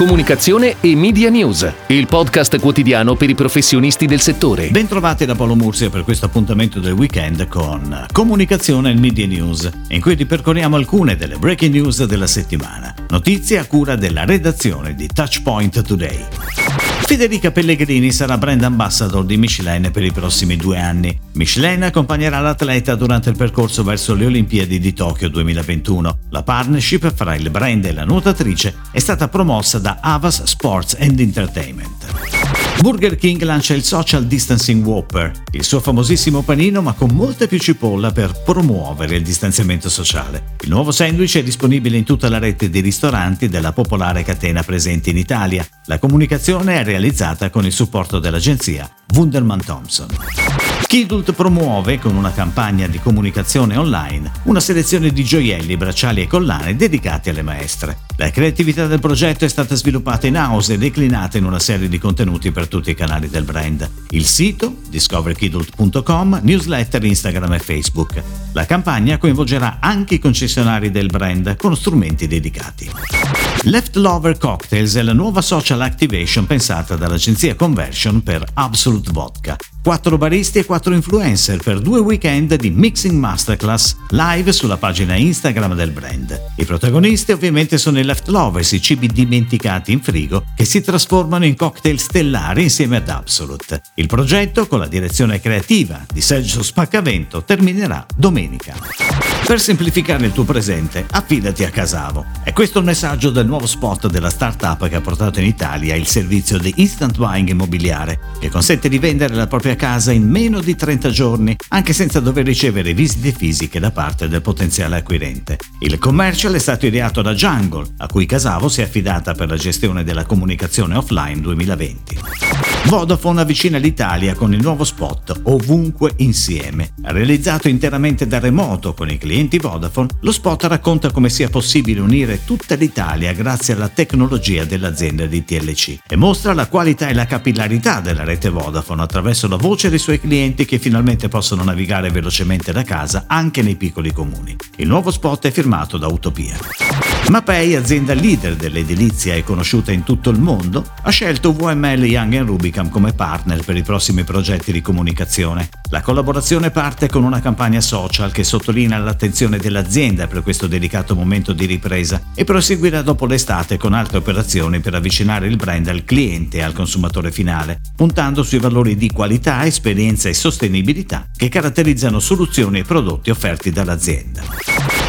Comunicazione e Media News, il podcast quotidiano per i professionisti del settore. Bentrovati da Paolo Mursia per questo appuntamento del weekend con Comunicazione e Media News, in cui ripercorriamo alcune delle breaking news della settimana. Notizie a cura della redazione di Touchpoint Today. Federica Pellegrini sarà brand ambassador di Michelin per i prossimi due anni. Michelin accompagnerà l'atleta durante il percorso verso le Olimpiadi di Tokyo 2021. La partnership fra il brand e la nuotatrice è stata promossa da Avas Sports and Entertainment. Burger King lancia il Social Distancing Whopper, il suo famosissimo panino ma con molta più cipolla per promuovere il distanziamento sociale. Il nuovo sandwich è disponibile in tutta la rete di ristoranti della popolare catena presente in Italia. La comunicazione è realizzata con il supporto dell'agenzia Wunderman Thompson. Kidult promuove, con una campagna di comunicazione online, una selezione di gioielli, bracciali e collane dedicati alle maestre. La creatività del progetto è stata sviluppata in house e declinata in una serie di contenuti per tutti i canali del brand. Il sito, discoverkidult.com, newsletter, Instagram e Facebook. La campagna coinvolgerà anche i concessionari del brand con strumenti dedicati. Left Lover Cocktails è la nuova social activation pensata dall'agenzia Conversion per Absolute Vodka. Quattro baristi e quattro influencer per due weekend di Mixing Masterclass live sulla pagina Instagram del brand. I protagonisti ovviamente sono i leftovers, i cibi dimenticati in frigo che si trasformano in cocktail stellari insieme ad Absolute. Il progetto, con la direzione creativa di Sergio Spaccavento, terminerà domenica. Per semplificare il tuo presente, affidati a Casavo. E questo è il messaggio del nuovo spot della startup che ha portato in Italia il servizio di instant buying immobiliare, che consente di vendere la propria casa in meno di 30 giorni, anche senza dover ricevere visite fisiche da parte del potenziale acquirente. Il commercial è stato ideato da Jungle, a cui Casavo si è affidata per la gestione della comunicazione offline 2020. Vodafone avvicina l'Italia con il nuovo spot Ovunque Insieme. Realizzato interamente da remoto con i clienti Vodafone, lo spot racconta come sia possibile unire tutta l'Italia grazie alla tecnologia dell'azienda di TLC e mostra la qualità e la capillarità della rete Vodafone attraverso la voce dei suoi clienti che finalmente possono navigare velocemente da casa anche nei piccoli comuni. Il nuovo spot è firmato da Utopia. Mapei, azienda leader dell'edilizia e conosciuta in tutto il mondo, ha scelto VML Young Rubicam come partner per i prossimi progetti di comunicazione. La collaborazione parte con una campagna social che sottolinea l'attenzione dell'azienda per questo delicato momento di ripresa e proseguirà dopo l'estate con altre operazioni per avvicinare il brand al cliente e al consumatore finale, puntando sui valori di qualità, esperienza e sostenibilità che caratterizzano soluzioni e prodotti offerti dall'azienda.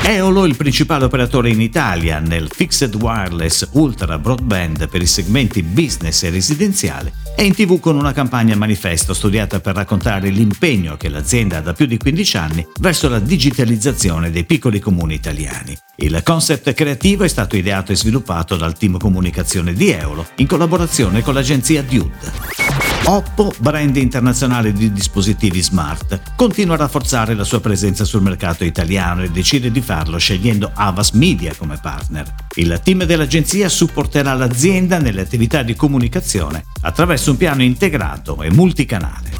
Eolo, il principale operatore in Italia nel Fixed Wireless Ultra Broadband per i segmenti business e residenziale, è in tv con una campagna manifesto studiata per raccontare l'impegno che l'azienda ha da più di 15 anni verso la digitalizzazione dei piccoli comuni italiani. Il concept creativo è stato ideato e sviluppato dal team comunicazione di Eolo in collaborazione con l'agenzia Dude. Oppo, brand internazionale di dispositivi smart, continua a rafforzare la sua presenza sul mercato italiano e decide di farlo scegliendo Avas Media come partner. Il team dell'agenzia supporterà l'azienda nelle attività di comunicazione attraverso un piano integrato e multicanale.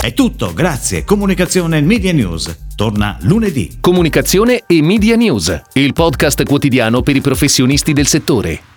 È tutto, grazie. Comunicazione Media News torna lunedì. Comunicazione e Media News, il podcast quotidiano per i professionisti del settore.